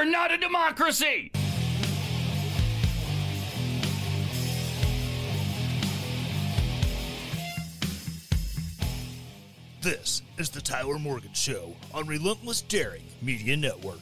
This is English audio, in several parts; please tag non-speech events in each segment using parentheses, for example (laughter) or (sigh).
We're not a democracy! This is the Tyler Morgan Show on Relentless Daring Media Network.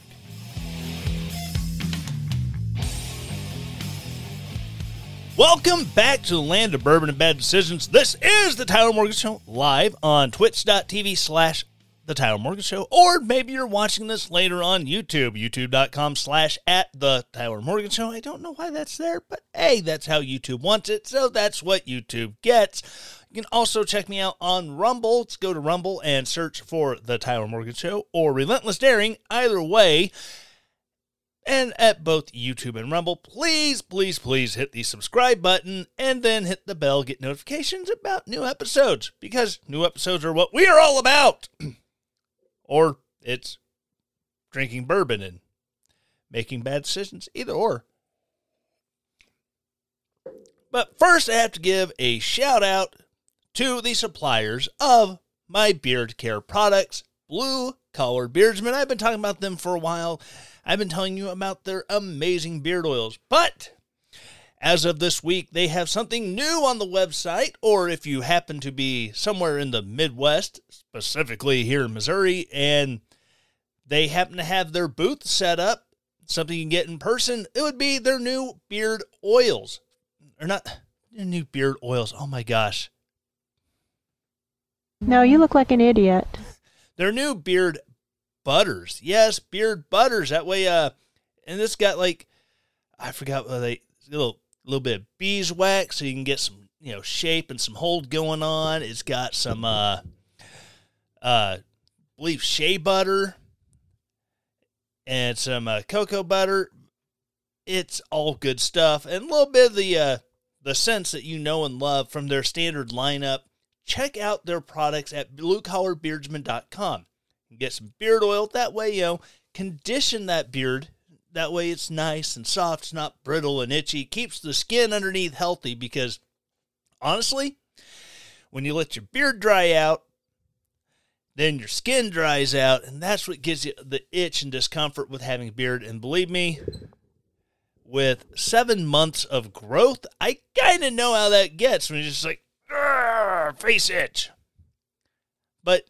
Welcome back to the land of bourbon and bad decisions. This is the Tyler Morgan Show live on twitch.tv slash the Tyler Morgan Show, or maybe you're watching this later on YouTube, youtube.com slash at the Tyler Morgan Show. I don't know why that's there, but hey, that's how YouTube wants it, so that's what YouTube gets. You can also check me out on Rumble. Let's go to Rumble and search for the Tyler Morgan Show or Relentless Daring. Either way, and at both YouTube and Rumble, please, please, please hit the subscribe button and then hit the bell, get notifications about new episodes because new episodes are what we are all about. (clears throat) or it's drinking bourbon and making bad decisions, either or. But first, I have to give a shout out to the suppliers of my beard care products, Blue Collar Beardsmen. I've been talking about them for a while. I've been telling you about their amazing beard oils, but as of this week, they have something new on the website, or if you happen to be somewhere in the Midwest, specifically here in Missouri, and they happen to have their booth set up, something you can get in person, it would be their new beard oils. Or not their new beard oils. Oh my gosh. No, you look like an idiot. Their new beard butters. Yes, beard butters. That way, uh, and this got like, I forgot what they, a little, bit of beeswax so you can get some, you know, shape and some hold going on. It's got some, uh, uh, believe shea butter and some uh, cocoa butter. It's all good stuff. And a little bit of the, uh, the scents that you know and love from their standard lineup check out their products at bluecollarbeardsmen.com. And get some beard oil. That way, you know, condition that beard. That way it's nice and soft. It's not brittle and itchy. Keeps the skin underneath healthy because honestly, when you let your beard dry out, then your skin dries out, and that's what gives you the itch and discomfort with having a beard. And believe me, with seven months of growth, I kind of know how that gets when you're just like, face itch. But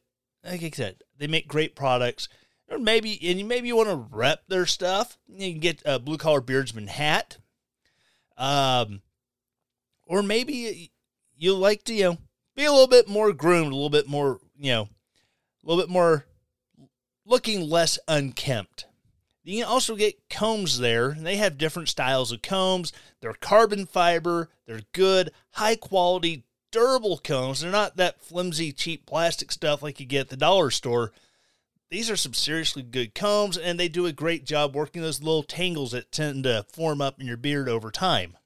like I said, they make great products. Or maybe and maybe you want to rep their stuff. You can get a blue collar beardsmen hat. Um, or maybe you like to you know be a little bit more groomed, a little bit more you know, a little bit more looking less unkempt. You can also get combs there, they have different styles of combs. They're carbon fiber, they're good, high quality, durable combs. They're not that flimsy, cheap plastic stuff like you get at the dollar store. These are some seriously good combs, and they do a great job working those little tangles that tend to form up in your beard over time.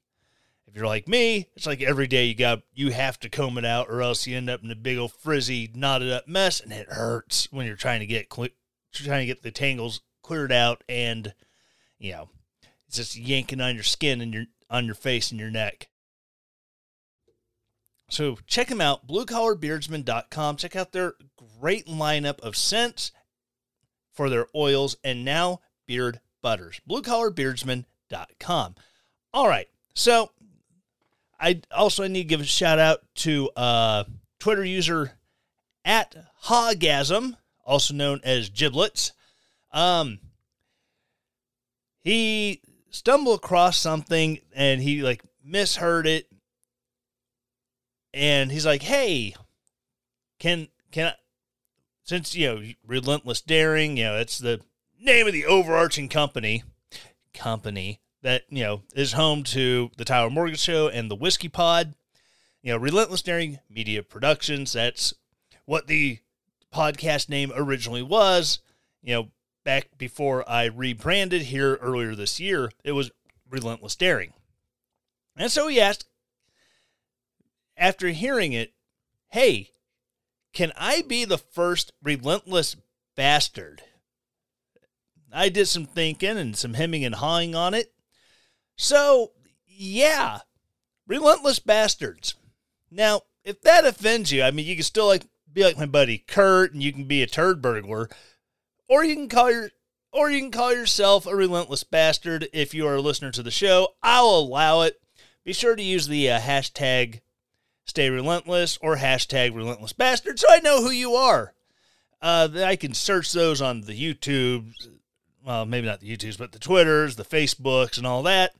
If you're like me, it's like every day you got you have to comb it out, or else you end up in a big old frizzy, knotted up mess, and it hurts when you're trying to get trying to get the tangles cleared out, and you know it's just yanking on your skin and your on your face and your neck. So check them out, bluecollarbeardsmen.com. Check out their great lineup of scents for their oils and now beard butters. Bluecollarbeardsmen.com. All right. So I also need to give a shout out to uh, Twitter user at Hogasm, also known as Giblets. Um, he stumbled across something and he like misheard it and he's like, "Hey, can can I, since you know relentless daring, you know it's the name of the overarching company company that you know is home to the Tyler Morgan Show and the Whiskey Pod. You know, relentless daring media productions. That's what the podcast name originally was. You know, back before I rebranded here earlier this year, it was Relentless Daring. And so he asked, after hearing it, hey, can I be the first relentless bastard? I did some thinking and some hemming and hawing on it. So, yeah, relentless bastards. Now, if that offends you, I mean, you can still like be like my buddy Kurt, and you can be a turd burglar, or you can call your or you can call yourself a relentless bastard if you are a listener to the show. I'll allow it. Be sure to use the uh, hashtag stay relentless or hashtag relentless bastard so I know who you are. Uh, I can search those on the YouTube, well, maybe not the YouTubes, but the Twitters, the Facebooks, and all that.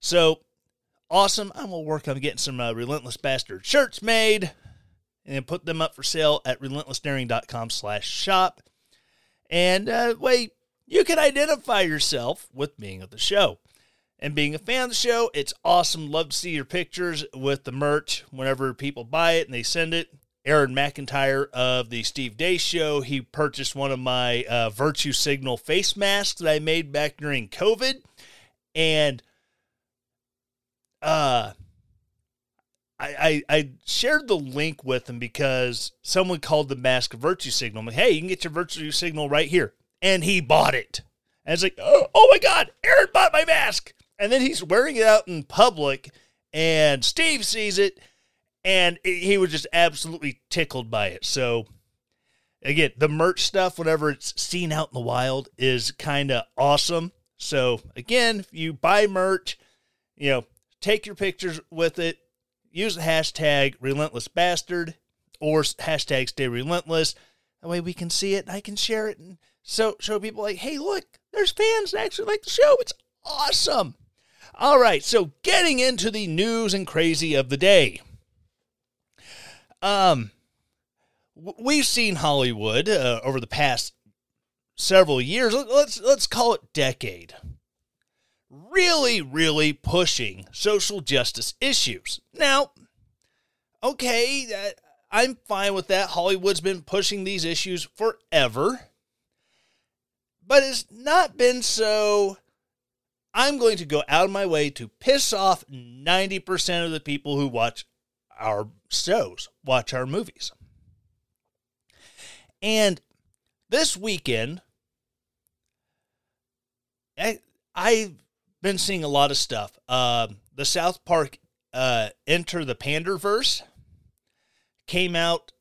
So awesome. I'm going to work on getting some uh, relentless bastard shirts made and put them up for sale at relentlessdaring.com slash shop. And uh, way you can identify yourself with being at the show. And being a fan of the show, it's awesome. Love to see your pictures with the merch whenever people buy it and they send it. Aaron McIntyre of the Steve Deace Show, he purchased one of my uh, Virtue Signal face masks that I made back during COVID. And uh, I, I, I shared the link with him because someone called the mask virtue signal. I'm like, hey, you can get your virtue signal right here. And he bought it. And it's like, oh, oh my God, Aaron bought my mask. And then he's wearing it out in public, and Steve sees it, and he was just absolutely tickled by it. So, again, the merch stuff, whenever it's seen out in the wild, is kind of awesome. So, again, if you buy merch, you know, take your pictures with it, use the hashtag relentless bastard or hashtag stay relentless. That way we can see it and I can share it and so show people like, hey, look, there's fans that actually like the show. It's awesome. All right, so getting into the news and crazy of the day. Um, we've seen Hollywood uh, over the past several years. Let's let's call it decade. Really, really pushing social justice issues. Now, okay, uh, I'm fine with that. Hollywood's been pushing these issues forever, but it's not been so I'm going to go out of my way to piss off 90% of the people who watch our shows, watch our movies. And this weekend, I, I've been seeing a lot of stuff. Uh, the South Park uh, Enter the Panderverse came out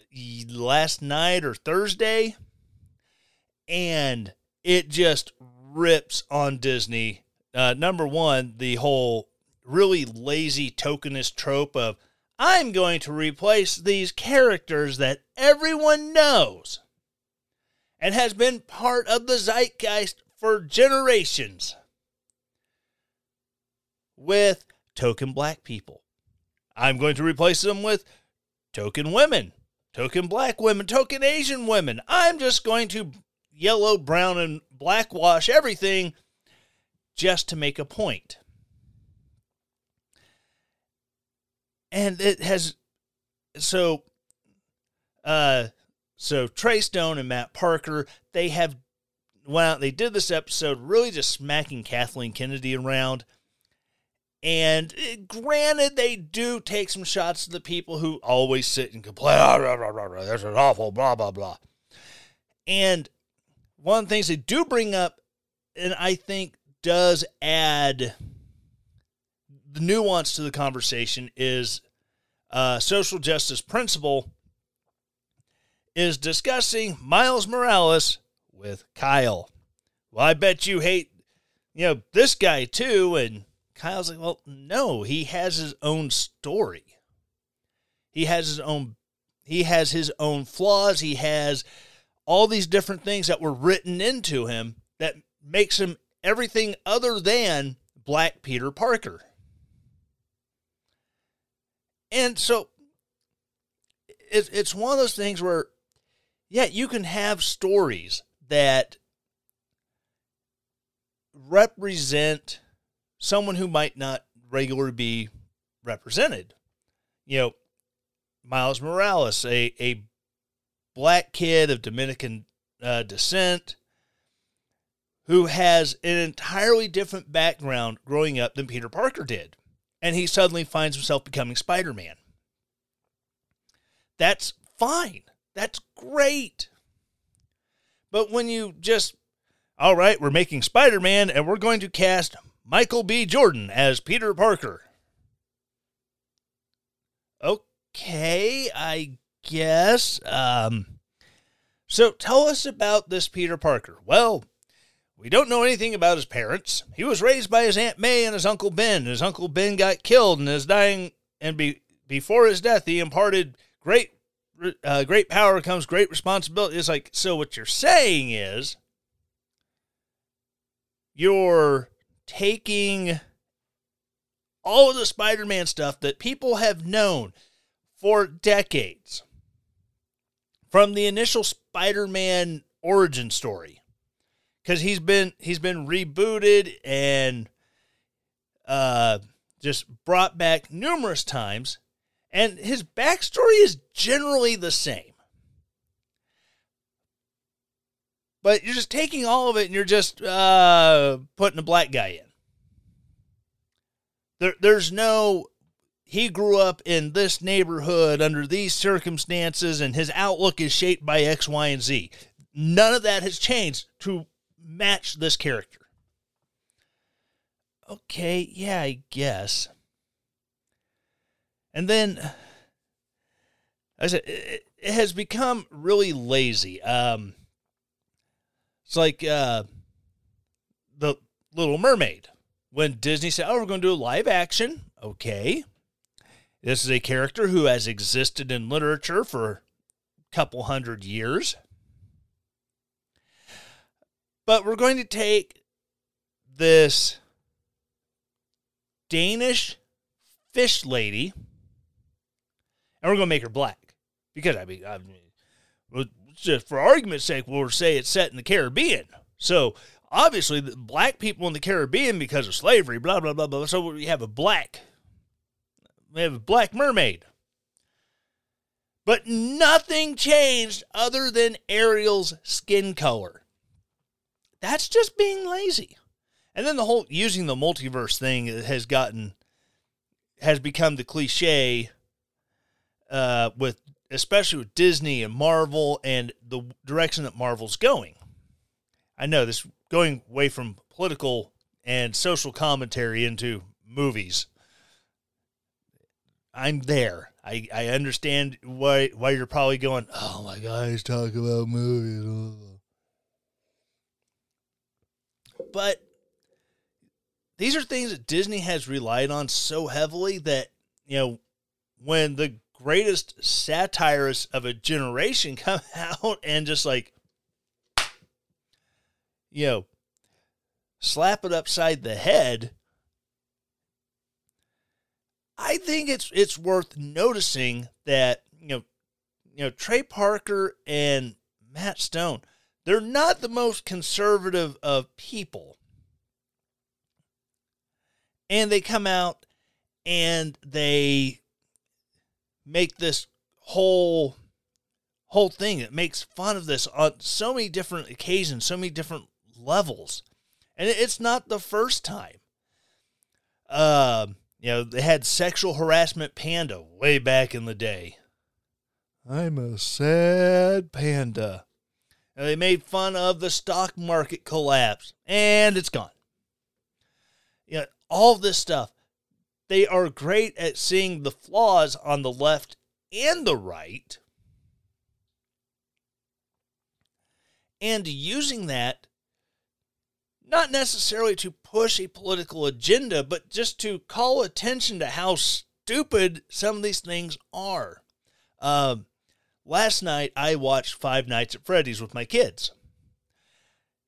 last night or Thursday, and it just rips on Disney uh, number one, the whole really lazy tokenist trope of I'm going to replace these characters that everyone knows and has been part of the zeitgeist for generations with token black people. I'm going to replace them with token women, token black women, token Asian women. I'm just going to yellow, brown, and black wash everything just to make a point. And it has so uh so Trey Stone and Matt Parker, they have out, they did this episode really just smacking Kathleen Kennedy around. And eh, granted, they do take some shots to the people who always sit and complain, oh, blah, blah, blah, this is awful, blah, blah, blah. And one of the things they do bring up, and I think does add the nuance to the conversation is uh, social justice principle is discussing Miles Morales with Kyle. Well, I bet you hate, you know, this guy too. And Kyle's like, well, no, he has his own story. He has his own, he has his own flaws. He has all these different things that were written into him that makes him everything other than Black Peter Parker. And so it's it's one of those things where, yeah, you can have stories that represent someone who might not regularly be represented. You know, Miles Morales, a, a black kid of Dominican uh, descent who has an entirely different background growing up than Peter Parker did. And he suddenly finds himself becoming Spider Man. That's fine. That's great. But when you just, all right, we're making Spider Man and we're going to cast Michael B. Jordan as Peter Parker. Okay, I guess. Um, so tell us about this Peter Parker. Well, we don't know anything about his parents. He was raised by his Aunt May and his Uncle Ben. His Uncle Ben got killed and is dying, and be, before his death, he imparted great uh, great power comes great responsibility. It's like, so what you're saying is you're taking all of the Spider Man stuff that people have known for decades from the initial Spider Man origin story. Because he's been he's been rebooted and uh, just brought back numerous times and his backstory is generally the same. But you're just taking all of it and you're just uh, putting a black guy in. There, there's no, he grew up in this neighborhood under these circumstances and his outlook is shaped by X, Y, and Z. None of that has changed to match this character. Okay, yeah, I guess. And then, I said, it, it has become really lazy. Um, it's like uh, the Little Mermaid. When Disney said, "Oh, we're going to do a live action," okay. This is a character who has existed in literature for a couple hundred years. But we're going to take this Danish fish lady and we're going to make her black because I mean, I mean, just for argument's sake, we'll say it's set in the Caribbean. So obviously, the black people in the Caribbean because of slavery, blah blah blah blah. So we have a black, we have a black mermaid. But nothing changed other than Ariel's skin color. That's just being lazy. And then the whole using the multiverse thing has gotten has become the cliche uh, with especially with Disney and Marvel and the direction that Marvel's going. I know this going away from political and social commentary into movies. I'm there. I, I understand why why you're probably going, oh my god, he's talking about movies. But these are things that Disney has relied on so heavily that, you know, when the greatest satirists of a generation (laughs) come out and just like, you know, slap it upside the head. I think it's it's worth noticing that you know, you know Trey Parker and Matt Stone, they're not the most conservative of people. And they come out and they make this whole whole thing that makes fun of this on so many different occasions, so many different levels. And it's not the first time. Uh, you know, they had sexual harassment panda way back in the day. I'm a sad panda. And they made fun of the stock market collapse, and it's gone. You know, all this stuff they are great at seeing the flaws on the left and the right and using that not necessarily to push a political agenda, but just to call attention to how stupid some of these things are. Um, last night, I watched Five Nights at Freddy's with my kids.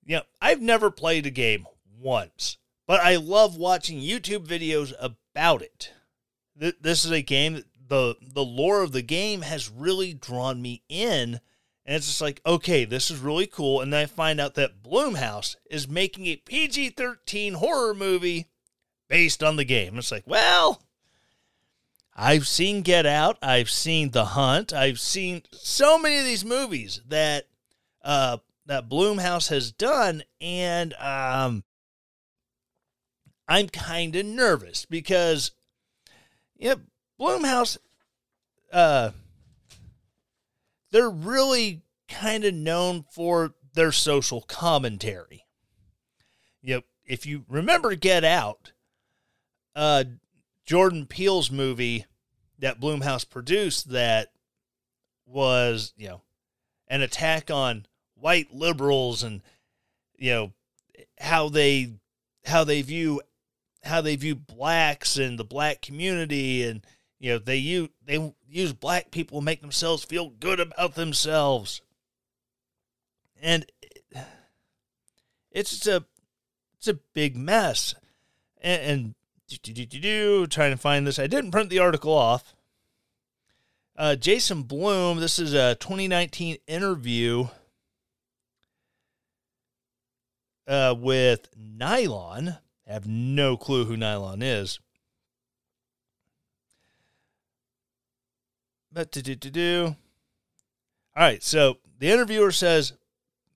You know, I've never played a game once, but I love watching YouTube videos about it. This is a game that the the lore of the game has really drawn me in and it's just like okay this is really cool and then i find out that Blumhouse is making a pg-13 horror movie based on the game it's like well I've seen Get Out, I've seen The Hunt, I've seen so many of these movies that uh, that Blumhouse has done, and um, I'm kind of nervous because, yeah, Blumhouse, uh, they're really kind of known for their social commentary. You know, if you remember Get Out, uh, Jordan Peele's movie that Blumhouse produced that was, you know, an attack on white liberals and you know how they how they view how they view blacks and the black community and you know they use they use black people to make themselves feel good about themselves. And it's a it's a big mess. And, and do, do, do, do, trying to find this i didn't print the article off uh, jason Blum, this is a 2019 interview uh, with Nylon. I have no clue who Nylon is. But to do to do. All right, so the interviewer says,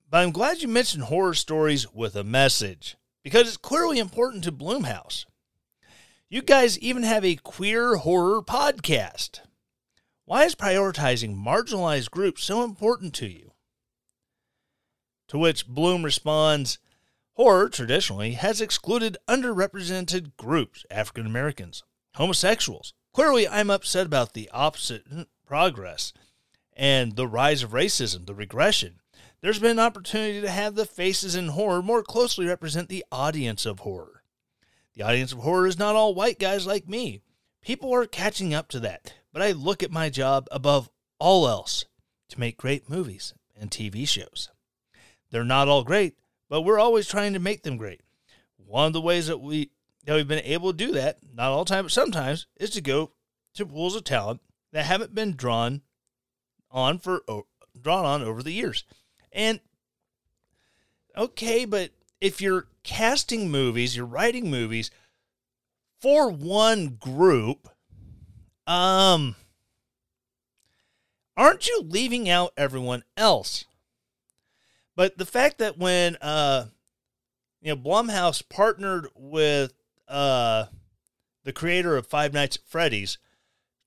"But I'm glad you mentioned horror stories with a message because it's clearly important to Blumhouse. You guys even have a queer horror podcast. Why is prioritizing marginalized groups so important to you?" To which Blum responds, Horror traditionally has excluded underrepresented groups, African Americans, homosexuals. Clearly, I'm upset about the opposite progress and the rise of racism, the regression. There's been an opportunity to have the faces in horror more closely represent the audience of horror. The audience of horror is not all white guys like me. People are catching up to that, but I look at my job above all else to make great movies and TV shows. They're not all great, but we're always trying to make them great. One of the ways that we that we've been able to do that, not all the time, but sometimes, is to go to pools of talent that haven't been drawn on for drawn on over the years. And okay, but if you're casting movies, you're writing movies for one group, um aren't you leaving out everyone else? But the fact that when uh, you know Blumhouse partnered with uh, the creator of Five Nights at Freddy's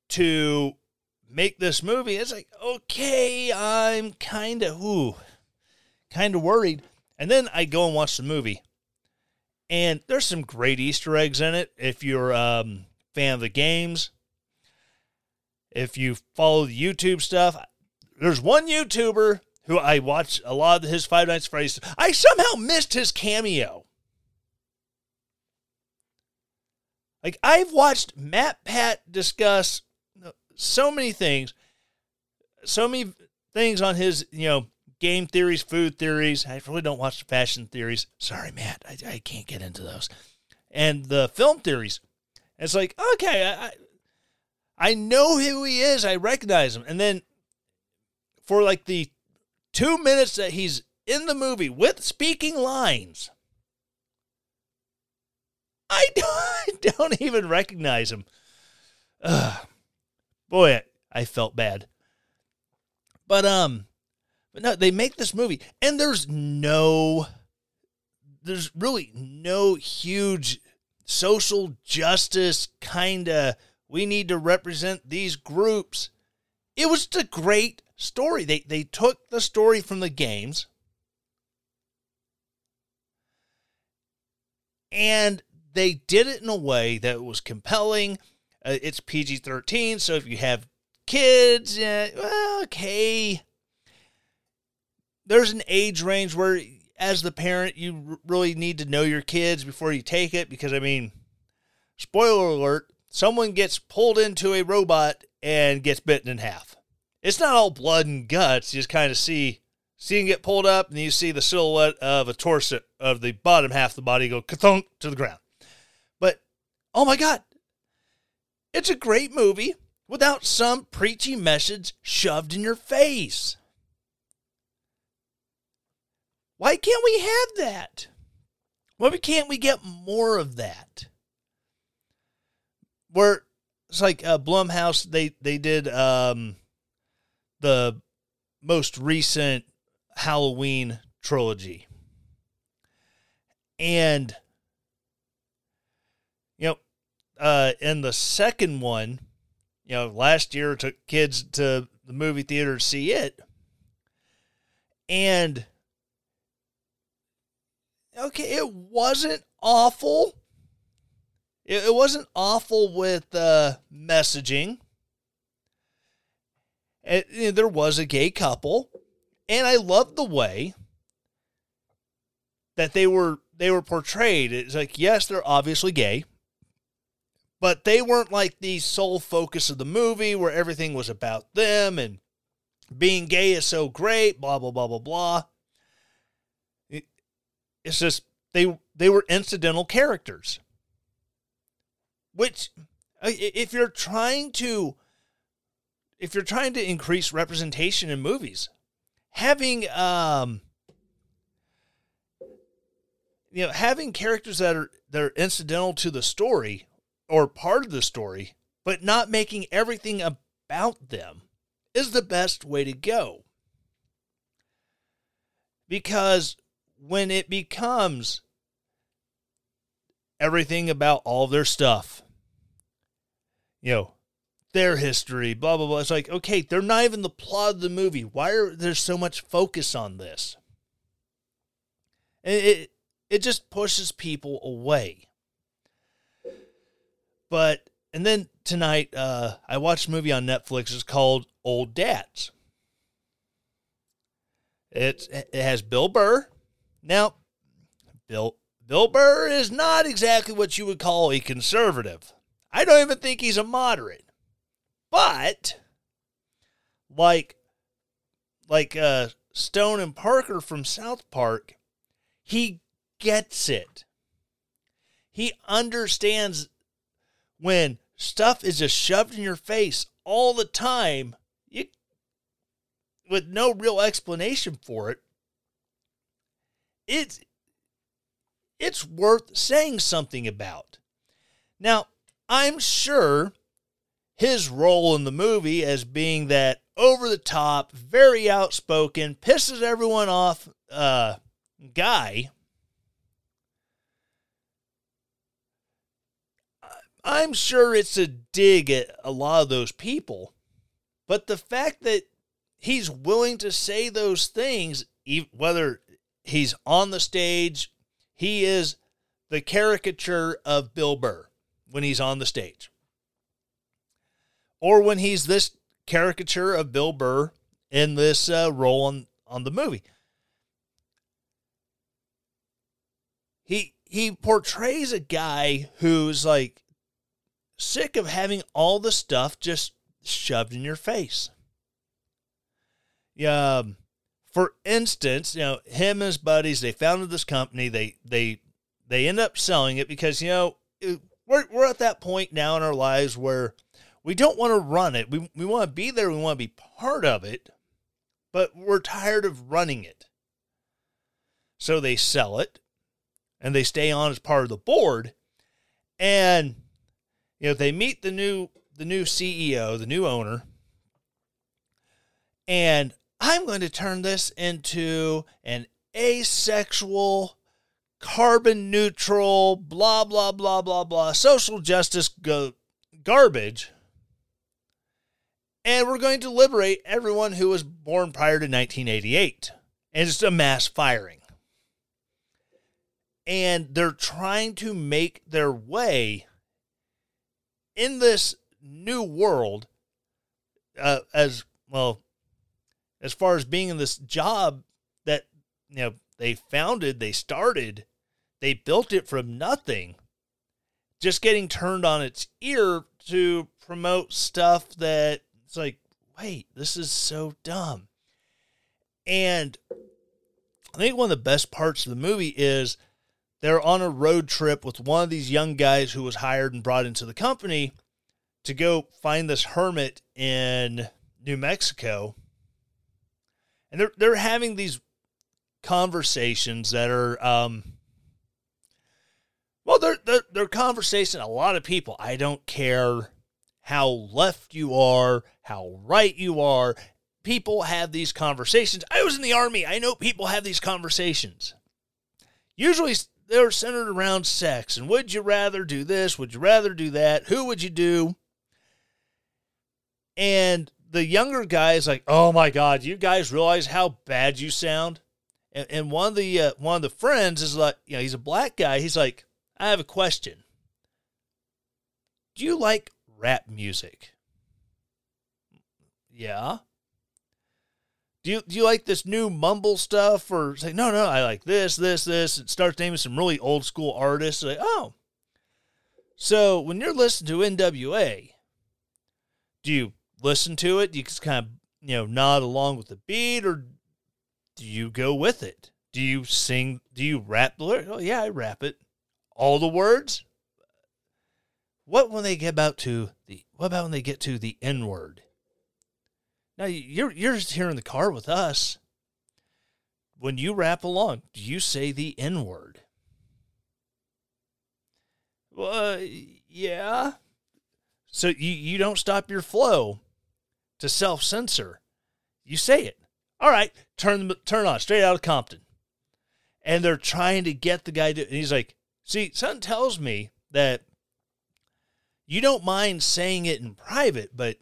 to make this movie, it's like okay, I'm kind of ooh, kind of worried. And then I go and watch the movie, and there's some great Easter eggs in it. If you're a um, fan of the games, if you follow the YouTube stuff, there's one YouTuber who I watched a lot of his Five Nights at Freddy's. I somehow missed his cameo. Like I've watched MatPat discuss so many things, so many things on his, you know, game theories, food theories. I really don't watch the fashion theories. Sorry, Matt, I, I can't get into those. And the film theories. It's like, okay, I, I know who he is. I recognize him. And then for like the two minutes that he's in the movie with speaking lines. I (laughs) don't, don't even recognize him. Ugh. Boy, I felt bad. But um, but no, they make this movie, and there's no, there's really no huge social justice kind of. We need to represent these groups. It was a great story. They they took the story from the games and they did it in a way that was compelling. Uh, it's PG 13, so if you have kids, yeah, well, okay. There's an age range where, as the parent, you really need to know your kids before you take it because, I mean, spoiler alert, someone gets pulled into a robot and gets bitten in half it's not all blood and guts. You just kind of see see him get pulled up, and you see the silhouette of a torso of the bottom half of the body go kathunk to the ground. But oh my god, it's a great movie without some preachy message shoved in your face. Why can't we have that? Why can't we get more of that? Where it's like uh, Blumhouse. They they did um, the most recent Halloween trilogy, and you know, uh, in the second one, you know, last year took kids to the movie theater to see it, and okay, it wasn't awful it, it wasn't awful with uh, messaging. It, you know, there was a gay couple, and I loved the way that they were they were portrayed. It's like yes, they're obviously gay, but they weren't like the sole focus of the movie where everything was about them and being gay is so great. Blah blah blah blah blah. It, it's just they they were incidental characters. Which uh, if you're trying to if you're trying to increase representation in movies having um you know having characters that are that are incidental to the story or part of the story but not making everything about them is the best way to go. Because when it becomes everything about all their stuff you know, their history, blah, blah, blah. It's like, okay, they're not even the plot of the movie. Why are there so much focus on this? And it, it just pushes people away. But, and then tonight, uh, I watched a movie on Netflix. It's called Old Dads. It's, it has Bill Burr. Now, Bill, Bill Burr is not exactly what you would call a conservative. I don't even think he's a moderate. But like like uh Stone and Parker from South Park, he gets it. He understands when stuff is just shoved in your face all the time, you with no real explanation for it. It's it's worth saying something about. Now, I'm sure his role in the movie as being that over the top, very outspoken, pisses everyone off uh, guy. I'm sure it's a dig at a lot of those people. But the fact that he's willing to say those things, whether he's on the stage, he is the caricature of Bill Burr when he's on the stage. Or when he's this caricature of Bill Burr in this uh, role on, on the movie. He he portrays a guy who's like sick of having all the stuff just shoved in your face. Yeah, um, for instance, you know, him and his buddies, they founded this company. They they they end up selling it because you know we're we're at that point now in our lives where we don't want to run it. We we want to be there, we want to be part of it, but we're tired of running it. So they sell it and they stay on as part of the board and you know they meet the new the new CEO, the new owner, and I'm going to turn this into an asexual carbon neutral, blah, blah, blah, blah, blah, social justice go- garbage. And we're going to liberate everyone who was born prior to 1988. And it's a mass firing. And they're trying to make their way in this new world uh, as well as far as being in this job that you know they founded they started they built it from nothing, just getting turned on its ear to promote stuff that it's like, wait, this is so dumb. And I think one of the best parts of the movie is they're on a road trip with one of these young guys who was hired and brought into the company to go find this hermit in New Mexico. And they're they're having these conversations that are um, well, their, their, their conversation, a lot of people, I don't care how left you are, how right you are. People have these conversations. I was in the army. I know people have these conversations. Usually they're centered around sex and would you rather do this? Would you rather do that? Who would you do? And the younger guy is like, "Oh my god, you guys realize how bad you sound?" And, and one of the uh, one of the friends is like, you know, he's a black guy. He's like, "I have a question. Do you like rap music?" Yeah. Do you, do you like this new mumble stuff or say no no I like this this this it starts naming some really old school artists like oh so when you're listening to NWA do you listen to it? You just kind of, you know, nod along with the beat, or do you go with it? Do you sing? Do you rap the lyrics? Oh, yeah, I rap it. All the words? What when they get about to the, what about when they get to the N word? Now, you're, you're just here in the car with us. When you rap along, do you say the N word? Well, uh, yeah. So you, you don't stop your flow to self censor. You say it. All right, turn turn on straight out of Compton. And they're trying to get the guy to and he's like, see, something tells me that you don't mind saying it in private, but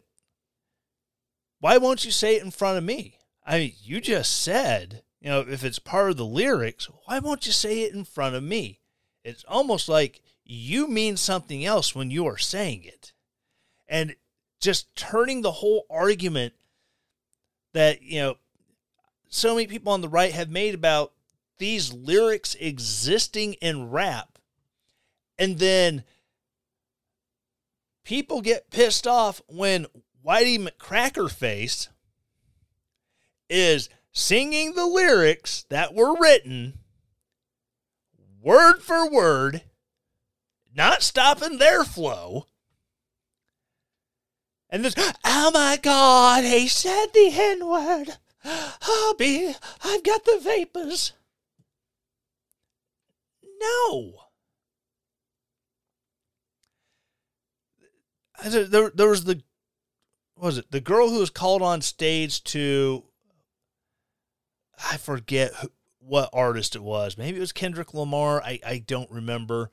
why won't you say it in front of me? I mean, you just said, you know, if it's part of the lyrics, why won't you say it in front of me? It's almost like you mean something else when you are saying it and just turning the whole argument that, you know, so many people on the right have made about these lyrics existing in rap. And then people get pissed off when Whitey McCrackerface is singing the lyrics that were written word for word, not stopping their flow, and this, oh my God, he said the N word. Oh, I've got the vapors. No. There, there was the, was it the girl who was called on stage to, I forget who, what artist it was. Maybe it was Kendrick Lamar. I, I don't remember.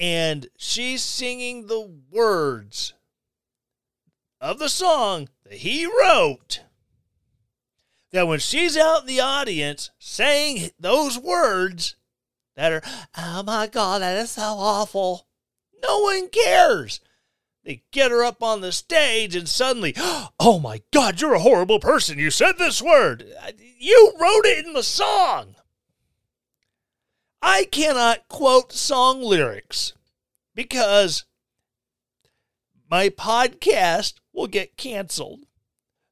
And she's singing the words of the song that he wrote that when she's out in the audience saying those words that are, oh my God, that is so awful, no one cares. They get her up on the stage and suddenly, (gasps) oh my God, you're a horrible person. You said this word. You wrote it in the song. I cannot quote song lyrics because my podcast will get canceled.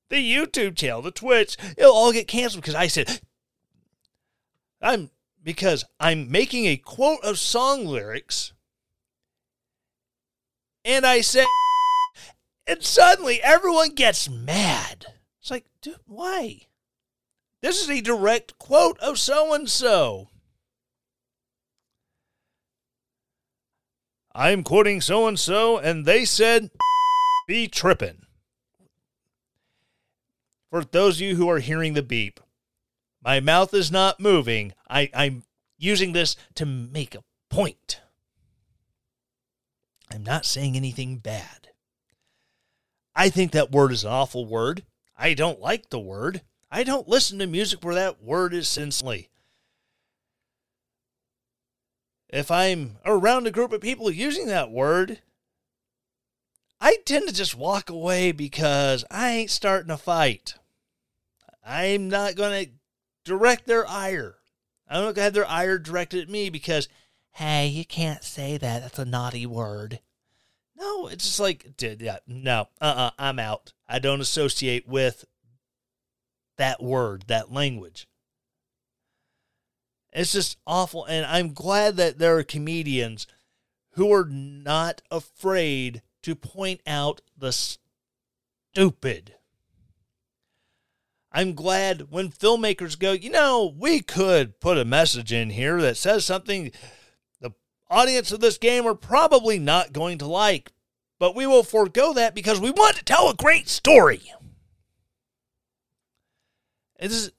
The YouTube channel, the Twitch, it'll all get canceled because I said, I'm because I'm making a quote of song lyrics and I said, and suddenly everyone gets mad. It's like, dude, why? This is a direct quote of so and so. I'm quoting so and so, and they said, be tripping. For those of you who are hearing the beep, my mouth is not moving. I, I'm using this to make a point. I'm not saying anything bad. I think that word is an awful word. I don't like the word. I don't listen to music where that word is senselessly. If I'm around a group of people using that word, I tend to just walk away because I ain't starting a fight. I'm not going to direct their ire. I'm not going to have their ire directed at me because, hey, you can't say that. That's a naughty word. No, it's just like, yeah, no, uh uh-uh, uh, i am out. I don't associate with that word, that language. It's just awful. And I'm glad that there are comedians who are not afraid to point out the stupid. I'm glad when filmmakers go, you know, we could put a message in here that says something the audience of this game are probably not going to like, But we will forego that because we want to tell a great story. It, is,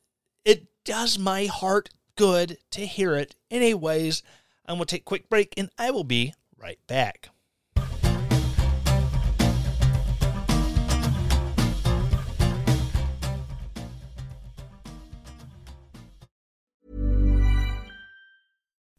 it does my heart good to hear it. Anyways, I'm going to take a quick break and I will be right back.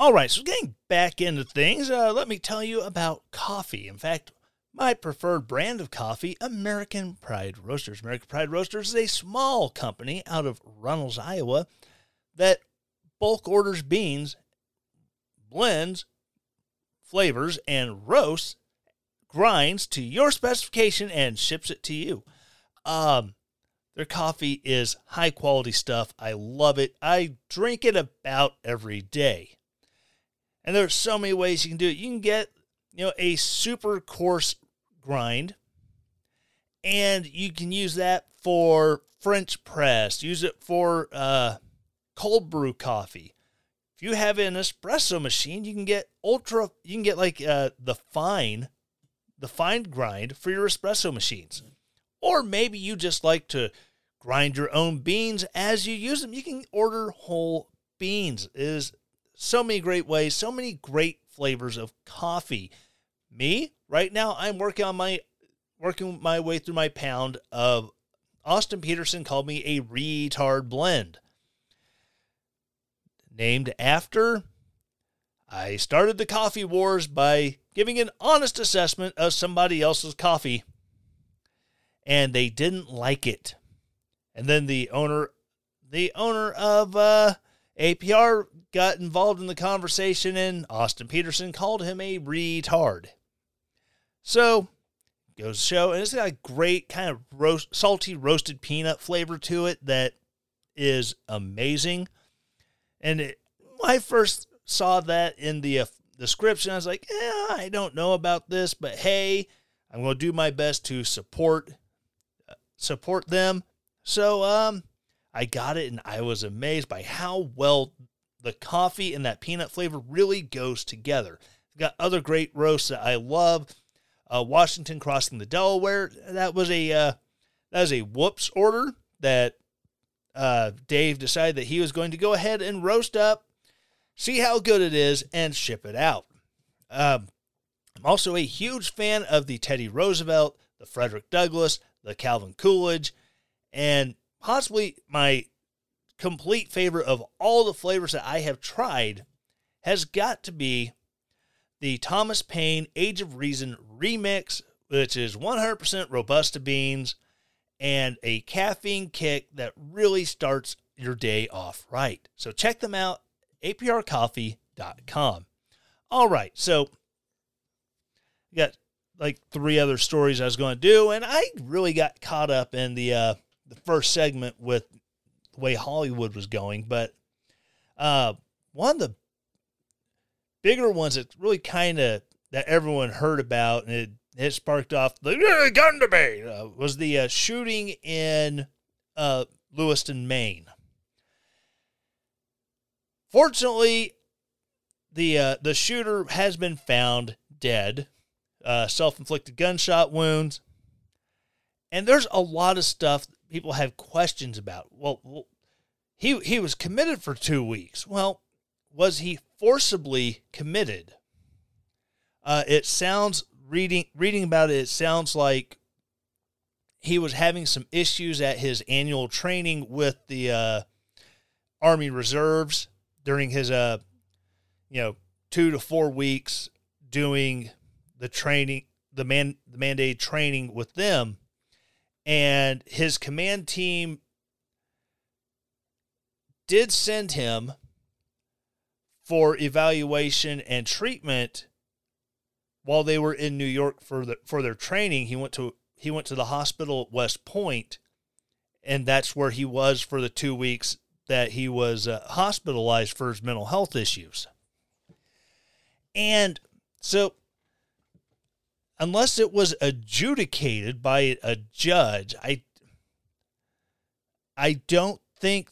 All right, so getting back into things, uh, let me tell you about coffee. In fact, my preferred brand of coffee, American Pride Roasters. American Pride Roasters is a small company out of Runnells, Iowa, that bulk orders beans, blends, flavors, and roasts, grinds to your specification, and ships it to you. Um, their coffee is high quality stuff. I love it. I drink it about every day. And there's so many ways you can do it. You can get, you know, a super coarse grind, and you can use that for French press. Use it for uh, cold brew coffee. If you have an espresso machine, you can get ultra. You can get like uh, the fine, the fine grind for your espresso machines, or maybe you just like to grind your own beans as you use them. You can order whole beans. It is so many great ways, so many great flavors of coffee. Me, right now, I'm working on my working my way through my pound of Austin Petersen called me a retard blend. Named after I started the coffee wars by giving an honest assessment of somebody else's coffee and they didn't like it. And then the owner the owner of uh, APR got involved in the conversation and Austin Petersen called him a retard. So, goes to show, and it's got a great kind of roast, salty roasted peanut flavor to it that is amazing. And it, I first saw that in the uh, description, I was like, yeah, I don't know about this, but hey, I'm going to do my best to support uh, support them. So, um, I got it, and I was amazed by how well the coffee and that peanut flavor really goes together. got other great roasts that I love. Uh, Washington crossing the Delaware. That was a uh, that was a whoops order that uh, Dave decided that he was going to go ahead and roast up, see how good it is, and ship it out. Um, I'm also a huge fan of the Teddy Roosevelt, the Frederick Douglass, the Calvin Coolidge, and possibly my complete favorite of all the flavors that I have tried has got to be the Thomas Paine Age of Reason remix, which is 100% Robusta beans and a caffeine kick that really starts your day off right. So check them out, aprcoffee.com. All right, so I got like three other stories I was going to do, and I really got caught up in the uh, the first segment with the way Hollywood was going, but uh, one of the bigger ones that really kind of that everyone heard about and it, it sparked off the gun debate uh, was the uh, shooting in uh, Lewiston, Maine. Fortunately, the uh, the shooter has been found dead, uh, self inflicted gunshot wounds, and there's a lot of stuff people have questions about. Well, he he was committed for two weeks. Well, was he forcibly committed? Uh, it sounds reading reading about it. It sounds like he was having some issues at his annual training with the uh, Army Reserves during his uh, you know, two to four weeks doing the training, the man, the mandated training with them, and his command team did send him for evaluation and treatment while they were in New York for the for their training. He went to he went to the hospital at West Point, and that's where he was for the two weeks that he was uh, hospitalized for his mental health issues. And so, unless it was adjudicated by a judge, I I don't think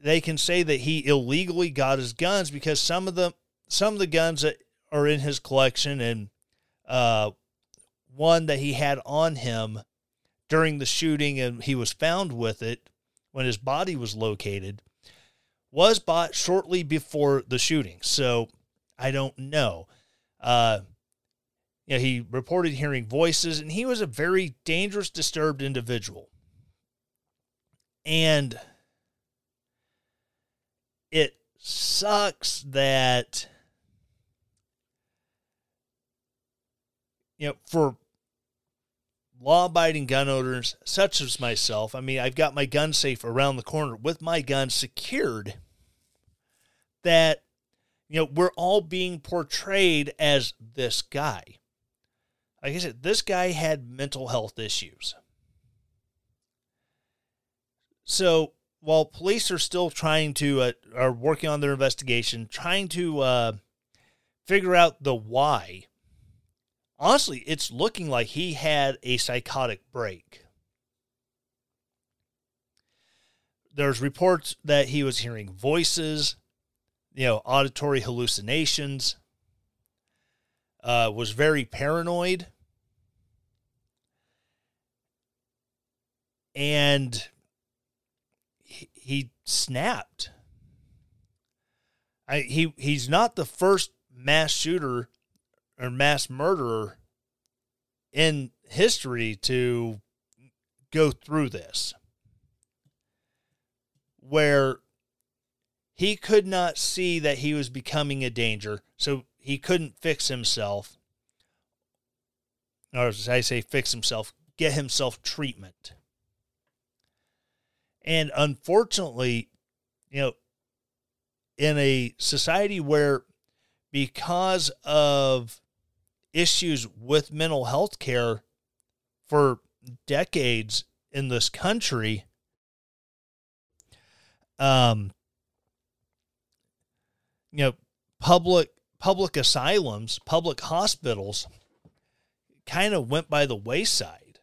they can say that he illegally got his guns because some of the some of the guns that are in his collection and uh, one that he had on him during the shooting and he was found with it when his body was located was bought shortly before the shooting. So I don't know. Uh, you know, he reported hearing voices, and he was a very dangerous, disturbed individual. And it sucks that, you know, for law abiding gun owners such as myself, I mean, I've got my gun safe around the corner with my gun secured, that you know, we're all being portrayed as this guy. Like I said, this guy had mental health issues. So while police are still trying to, uh, are working on their investigation, trying to uh, figure out the why, honestly, it's looking like he had a psychotic break. There's reports that he was hearing voices you know, auditory hallucinations, uh, was very paranoid. And he, snapped. I, he he's not the first mass shooter or mass murderer in history to go through this where he could not see that he was becoming a danger, so he couldn't fix himself. Or as I say, fix himself, get himself treatment. And unfortunately, you know, in a society where because of issues with mental health care for decades in this country, um, you know, public public asylums, public hospitals kind of went by the wayside.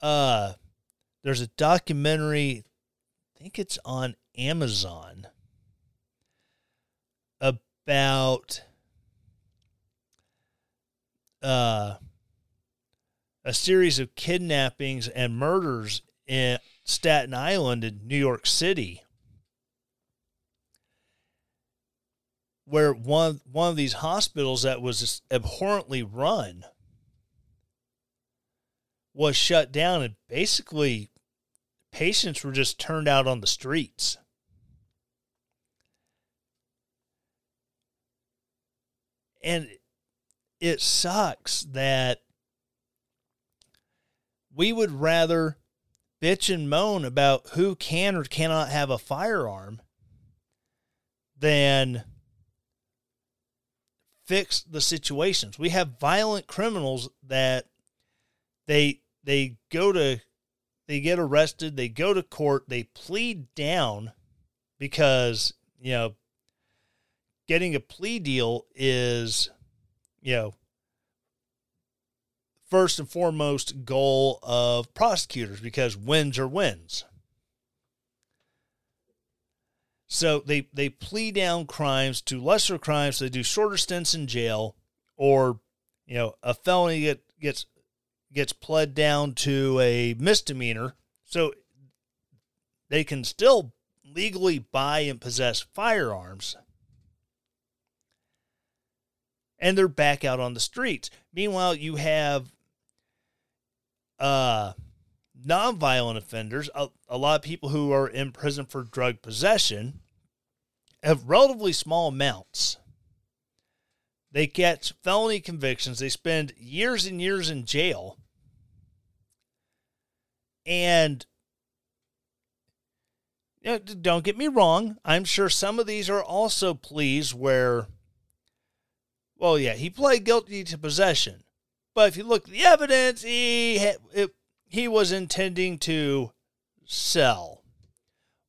Uh there's a documentary, I think it's on Amazon about uh a series of kidnappings and murders in Staten Island in New York City where one one of these hospitals that was abhorrently run was shut down and basically patients were just turned out on the streets. And it sucks that we would rather bitch and moan about who can or cannot have a firearm than fix the situations. We have violent criminals that they they go to they get arrested, they go to court, they plead down because, you know, getting a plea deal is, you know, first and foremost goal of prosecutors because wins are wins. So they they plea down crimes to lesser crimes. They do shorter stints in jail, or you know, a felony get, gets gets pled down to a misdemeanor. So they can still legally buy and possess firearms. and they're back out on the streets. Meanwhile, you have uh, nonviolent offenders, a, a lot of people who are in prison for drug possession, have relatively small amounts. They get felony convictions. They spend years and years in jail. And you know, don't get me wrong. I'm sure some of these are also pleas where, well, yeah, he pled guilty to possession. But if you look at the evidence, he it, he was intending to sell,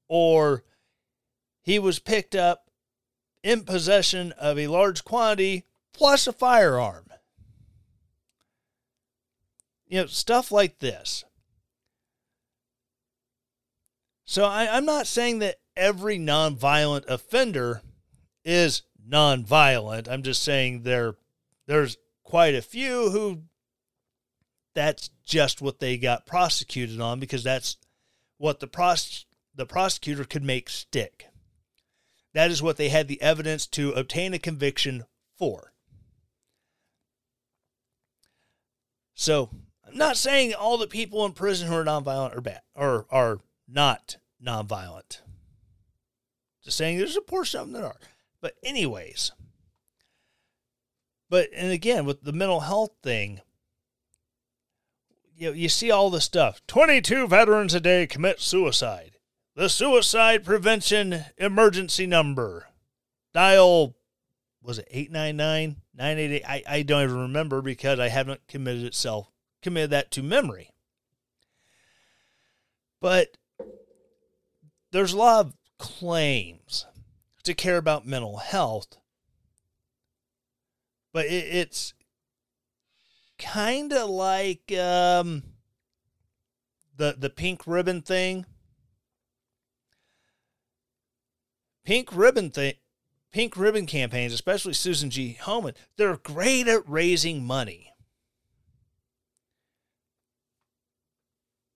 or he was picked up in possession of a large quantity plus a firearm. You know, stuff like this. So I, am not saying that every nonviolent offender is nonviolent. I'm just saying there there's quite a few who that's just what they got prosecuted on because that's what the pros- the prosecutor could make stick. That is what they had the evidence to obtain a conviction for. So I'm not saying all the people in prison who are nonviolent are bad or are not nonviolent. Just saying there's a portion of them that are. But anyways. But and again with the mental health thing, you you see all the stuff. 22 veterans a day commit suicide. The suicide prevention emergency number. Dial was it 899 988 I, I don't even remember because I haven't committed itself committed that to memory. But there's a lot of claims to care about mental health, but it, it's kind of like um, the the pink ribbon thing. Pink ribbon thing pink ribbon campaigns, especially Susan G. Komen, they're great at raising money.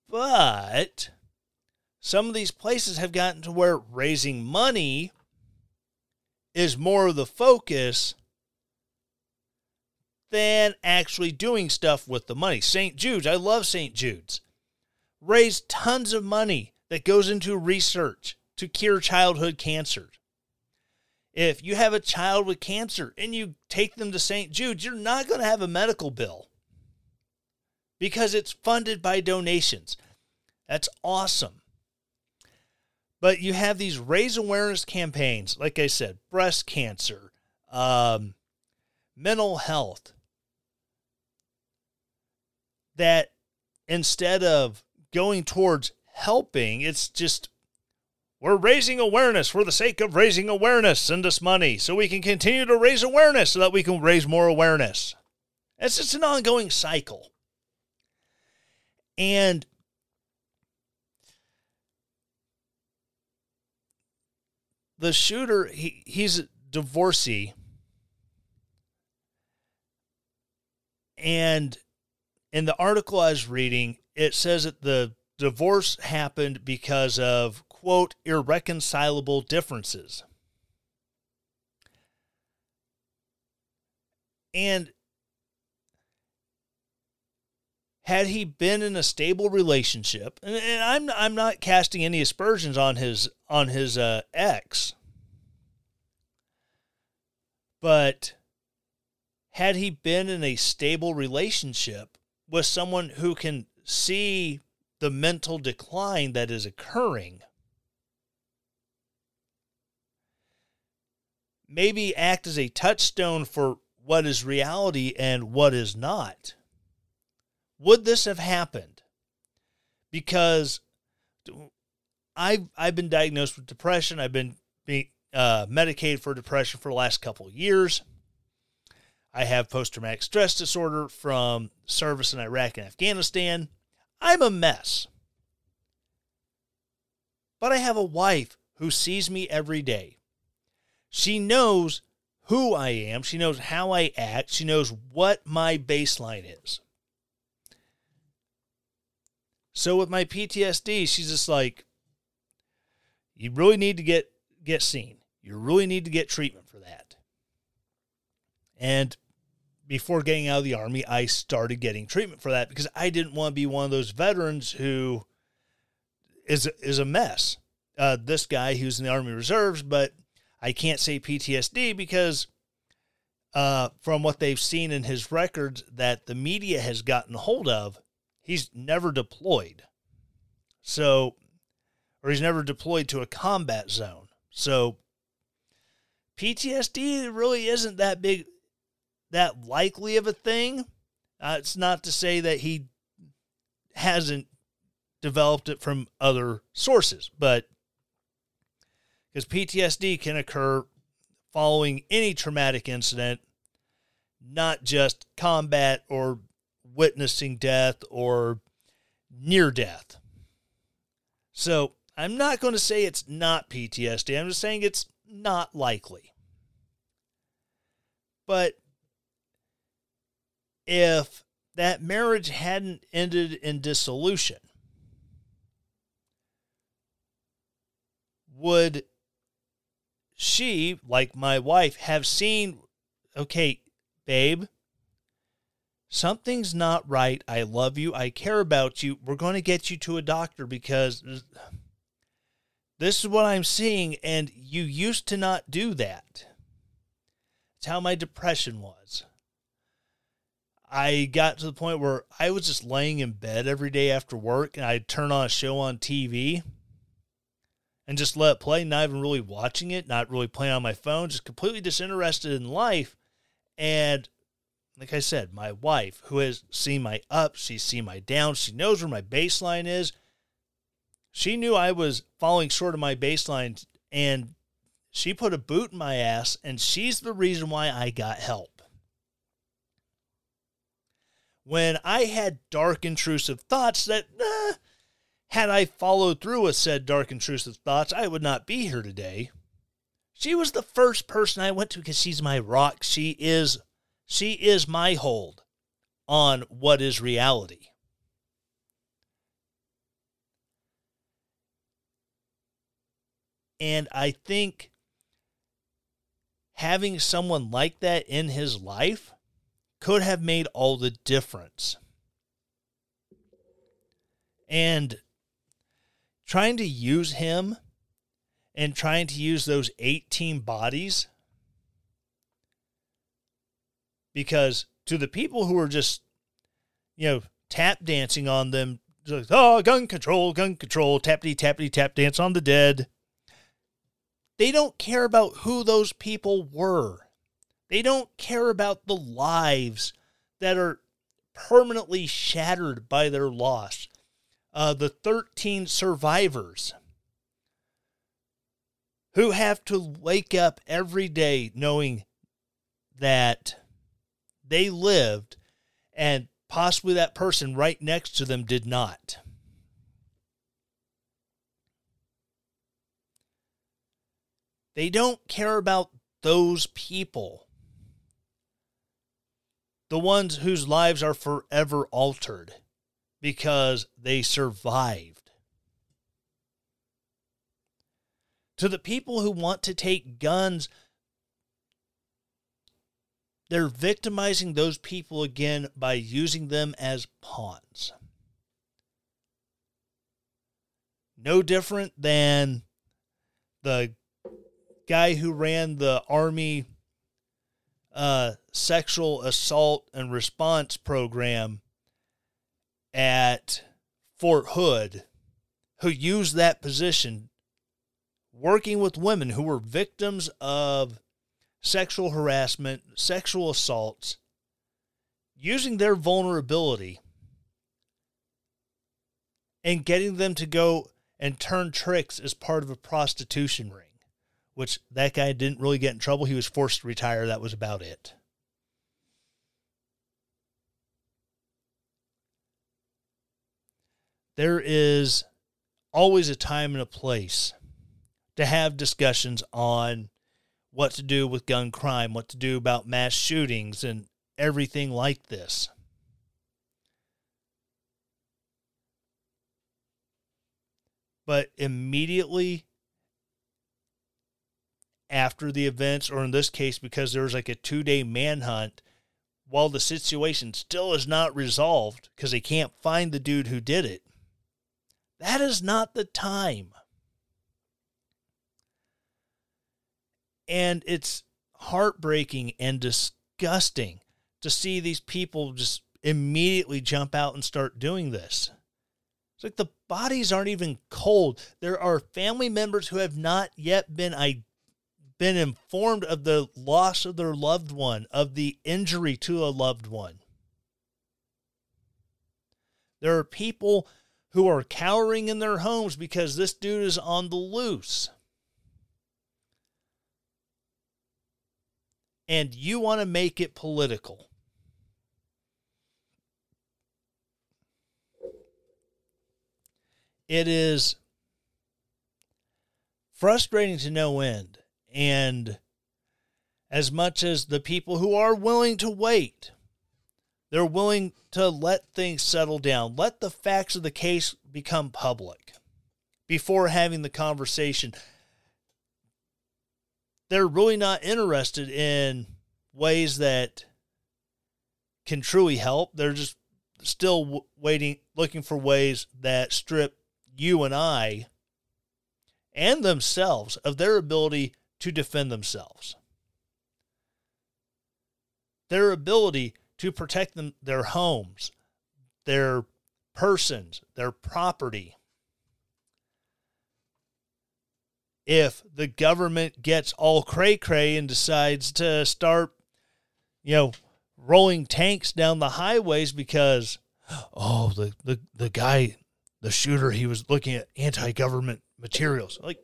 But some of these places have gotten to where raising money is more of the focus than actually doing stuff with the money. St. Jude's, I love St. Jude's. Raise tons of money that goes into research to cure childhood cancers. If you have a child with cancer and you take them to St. Jude's, you're not going to have a medical bill because it's funded by donations. That's awesome. But you have these raise awareness campaigns, like I said, breast cancer, um, mental health, that instead of going towards helping, it's just we're raising awareness for the sake of raising awareness. Send us money so we can continue to raise awareness so that we can raise more awareness. It's just an ongoing cycle. And the shooter, he, he's a divorcee. And in the article I was reading, it says that the divorce happened because of quote, irreconcilable differences. And had he been in a stable relationship, and, and I'm I'm not casting any aspersions on his on his uh, ex, but had he been in a stable relationship with someone who can see the mental decline that is occurring, maybe act as a touchstone for what is reality and what is not. Would this have happened? Because I've I've been diagnosed with depression. I've been being uh, medicated for depression for the last couple years. I have post traumatic stress disorder from service in Iraq and Afghanistan. I'm a mess. But I have a wife who sees me every day. She knows who I am. She knows how I act. She knows what my baseline is. So with my PTSD, she's just like, you really need to get get seen. You really need to get treatment for that. And before getting out of the army, I started getting treatment for that because I didn't want to be one of those veterans who is is a mess. Uh, this guy who's in the Army Reserves, but I can't say PTSD because uh, from what they've seen in his records that the media has gotten hold of, he's never deployed. So, or he's never deployed to a combat zone. So, PTSD really isn't that big, that likely of a thing. Uh, it's not to say that he hasn't developed it from other sources, but because PTSD can occur following any traumatic incident, not just combat or witnessing death or near death. So I'm not going to say it's not PTSD. I'm just saying it's not likely. But if that marriage hadn't ended in dissolution, would she, like my wife, have seen, okay, babe, something's not right. I love you. I care about you. We're going to get you to a doctor because this is what I'm seeing, and you used to not do that. It's how my depression was. I got to the point where I was just laying in bed every day after work and I'd turn on a show on TV and just let it play, not even really watching it, not really playing on my phone, just completely disinterested in life. And like I said, my wife, who has seen my ups, she's seen my downs, she knows where my baseline is. She knew I was falling short of my baseline and she put a boot in my ass, and she's the reason why I got help. When I had dark, intrusive thoughts that, eh, had I followed through with said dark, intrusive thoughts, I would not be here today. She was the first person I went to because she's my rock. She is, she is my hold on what is reality. And I think having someone like that in his life could have made all the difference. And trying to use him and trying to use those 18 bodies because to the people who are just you know tap dancing on them like, oh gun control gun control tappity tappity tap dance on the dead they don't care about who those people were. They don't care about the lives that are permanently shattered by their loss. Uh, the 13 survivors who have to wake up every day knowing that they lived and possibly that person right next to them did not. They don't care about those people. The ones whose lives are forever altered because they survived. To the people who want to take guns, they're victimizing those people again by using them as pawns. No different than the guy who ran the Army uh, sexual assault and response program at Fort Hood who used that position working with women who were victims of sexual harassment, sexual assaults, using their vulnerability and getting them to go and turn tricks as part of a prostitution ring, which that guy didn't really get in trouble. He was forced to retire. That was about it. there is always a time and a place to have discussions on what to do with gun crime, what to do about mass shootings, and everything like this. But immediately after the events, or in this case, because there was like a two day manhunt, while the situation still is not resolved because they can't find the dude who did it, that is not the time. And it's heartbreaking and disgusting to see these people just immediately jump out and start doing this. It's like the bodies aren't even cold. There are family members who have not yet been I been informed of the loss of their loved one, of the injury to a loved one. There are people who are cowering in their homes because this dude is on the loose. And you want to make it political. It is frustrating to no end. And as much as the people who are willing to wait, they're willing to let things settle down, let the facts of the case become public before having the conversation. They're really not interested in ways that can truly help. They're just still waiting, looking for ways that strip you and I and themselves of their ability to defend themselves. Their ability to protect them, their homes, their persons, their property. If the government gets all cray cray and decides to start, you know, rolling tanks down the highways because, oh, the, the, the guy, the shooter, he was looking at anti government materials. Like,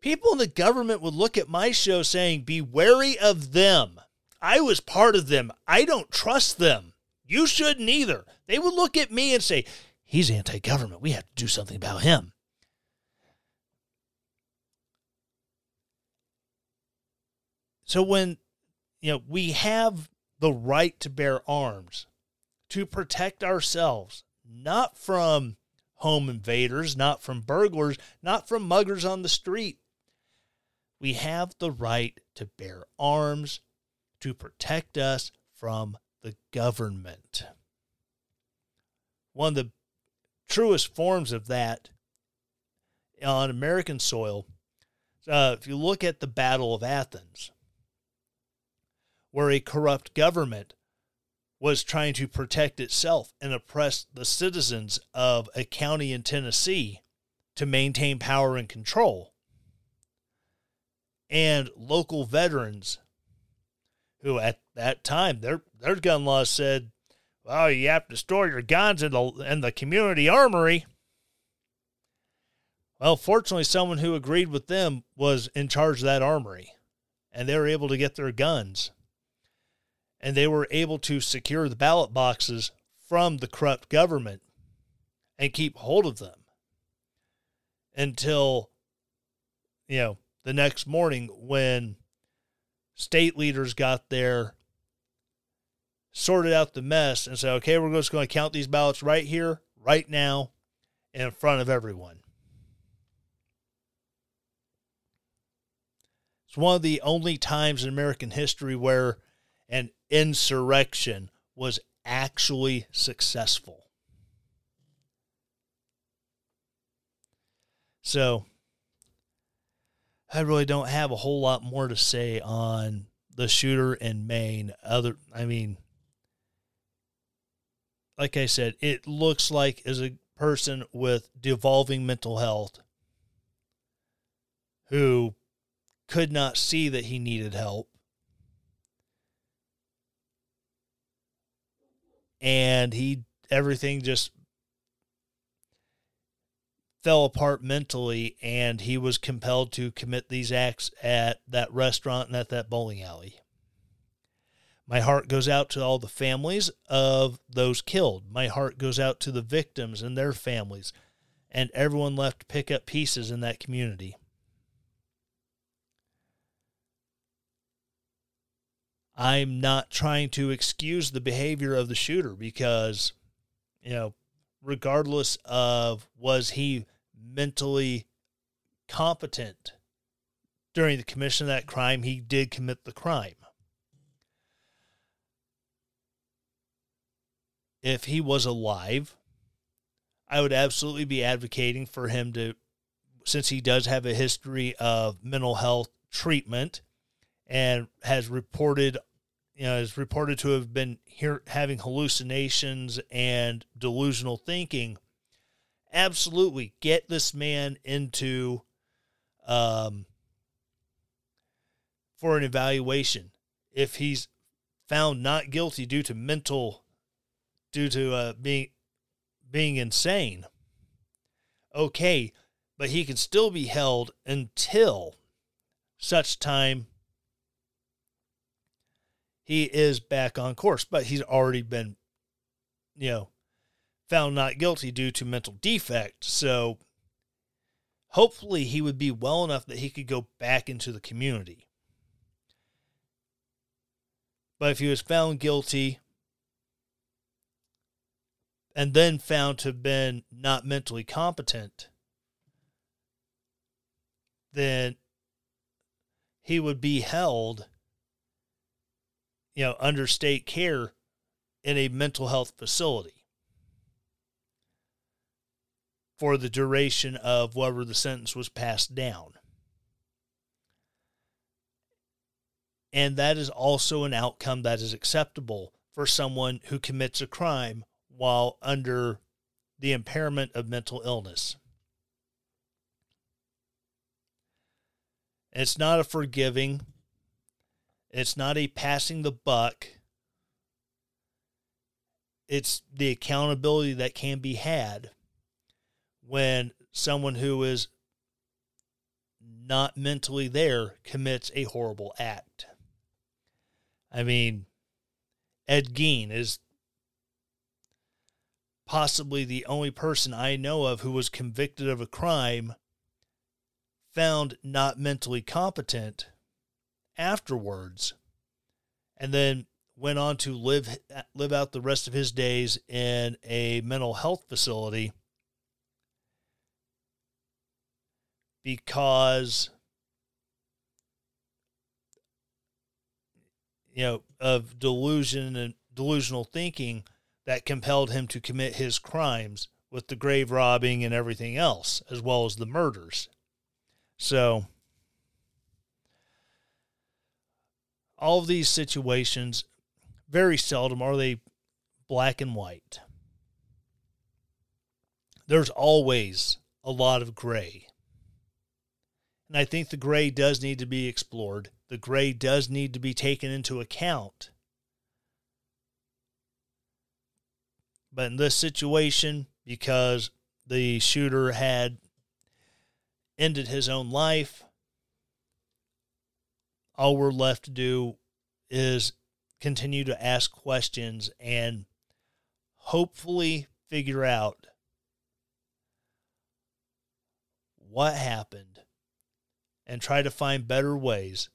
people in the government would look at my show saying, Be wary of them. I was part of them. I don't trust them. You shouldn't either. They would look at me and say, He's anti government. We have to do something about him. So when you know we have the right to bear arms to protect ourselves, not from home invaders, not from burglars, not from muggers on the street, we have the right to bear arms to protect us from the government. One of the truest forms of that on American soil, uh, if you look at the Battle of Athens, where a corrupt government was trying to protect itself and oppress the citizens of a county in Tennessee to maintain power and control and local veterans who at that time their their gun laws said, well, you have to store your guns in the in the community armory. Well, fortunately, someone who agreed with them was in charge of that armory, and they were able to get their guns. And they were able to secure the ballot boxes from the corrupt government and keep hold of them until, you know, the next morning when state leaders got there, sorted out the mess, and said, okay, we're just going to count these ballots right here, right now, in front of everyone. It's one of the only times in American history where an insurrection was actually successful. So, I really don't have a whole lot more to say on the shooter in Maine. Other, I mean, like I said, it looks like as a person with devolving mental health who could not see that he needed help. And he, everything just fell apart mentally and he was compelled to commit these acts at that restaurant and at that bowling alley. My heart goes out to all the families of those killed. My heart goes out to the victims and their families and everyone left to pick up pieces in that community. I'm not trying to excuse the behavior of the shooter because, you know, regardless of was he mentally competent during the commission of that crime, he did commit the crime. if he was alive, I would absolutely be advocating for him to, since he does have a history of mental health treatment and has reported, you know, is reported to have been here having hallucinations and delusional thinking. Absolutely get this man into, um, for an evaluation. If he's found not guilty due to mental due to uh, being being insane. Okay, but he can still be held until such time he is back on course, but he's already been, you know, found not guilty due to mental defect. So hopefully he would be well enough that he could go back into the community. But if he was found guilty and then found to have been not mentally competent, then he would be held, you know, under state care in a mental health facility for the duration of whatever the sentence was passed down. And that is also an outcome that is acceptable for someone who commits a crime while under the impairment of mental illness. It's not a forgiving, it's not a passing the buck. It's the accountability that can be had when someone who is not mentally there commits a horrible act. I mean, Ed Gein is possibly the only person I know of who was convicted of a crime found not mentally competent afterwards and then went on to live live out the rest of his days in a mental health facility because you know of delusion and delusional thinking that compelled him to commit his crimes with the grave robbing and everything else, as well as the murders. So, all of these situations, very seldom are they black and white. There's always a lot of gray. And I think the gray does need to be explored. The gray does need to be taken into account But in this situation, because the shooter had ended his own life, all we're left to do is continue to ask questions and hopefully figure out what happened and try to find better ways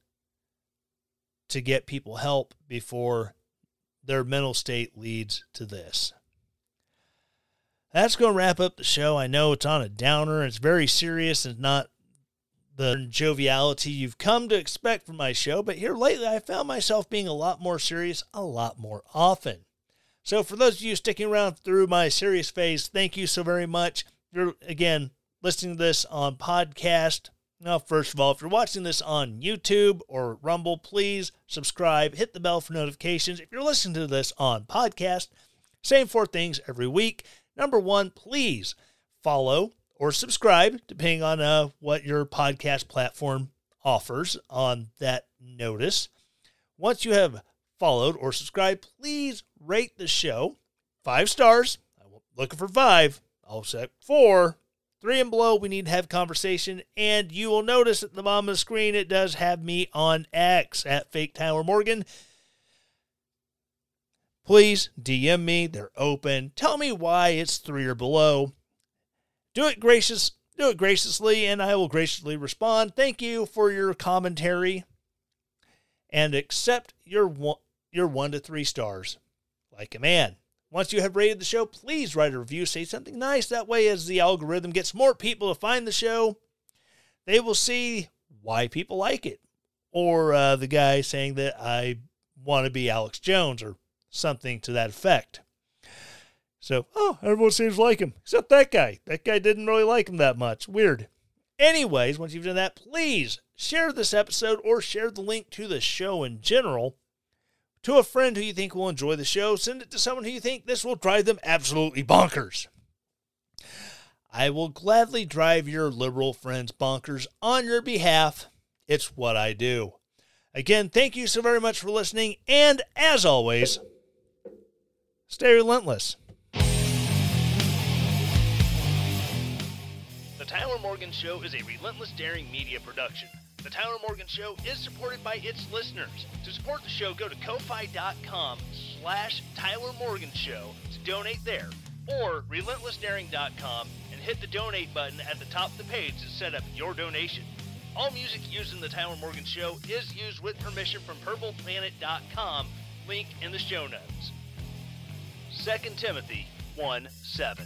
to get people help before their mental state leads to this that's going to wrap up the show. I know it's on a downer. It's very serious and not the joviality you've come to expect from my show. But here lately, I found myself being a lot more serious a lot more often. So, for those of you sticking around through my serious phase, thank you so very much. You're, again, listening to this on podcast, now, first of all, if you're watching this on YouTube or Rumble, please subscribe, hit the bell for notifications. If you're listening to this on podcast, same four things every week. Number one, please follow or subscribe, depending on uh, what your podcast platform offers on that notice. Once you have followed or subscribed, please rate the show five stars. I'm looking for five. I'll set four. Three and below, we need to have conversation. And you will notice at the bottom of the screen, it does have me on X at Fake Tyler Morgan please DM me. They're open. Tell me why it's three or below. Do it gracious. Do it graciously, and I will graciously respond. Thank you for your commentary, and accept your one, your one to three stars, like a man. Once you have rated the show, please write a review. Say something nice. That way, as the algorithm gets more people to find the show, they will see why people like it. Or uh, the guy saying that I want to be Alex Jones or something to that effect. So, oh, everyone seems to like him, except that guy. That guy didn't really like him that much. Weird. Anyways, once you've done that, please share this episode or share the link to the show in general to a friend who you think will enjoy the show. Send it to someone who you think this will drive them absolutely bonkers. I will gladly drive your liberal friends bonkers on your behalf. It's what I do. Again, thank you so very much for listening, and as always, stay relentless. Morgan Show is a relentless daring media production. The Tyler Morgan Show is supported by its listeners. To support the show, go to ko-fi.com slash Tyler Morgan Show to donate there, or relentlessdaring.com and hit the donate button at the top of the page to set up your donation. All music used in the Tyler Morgan Show is used with permission from purpleplanet.com, link in the show notes. 2 Timothy 1 7.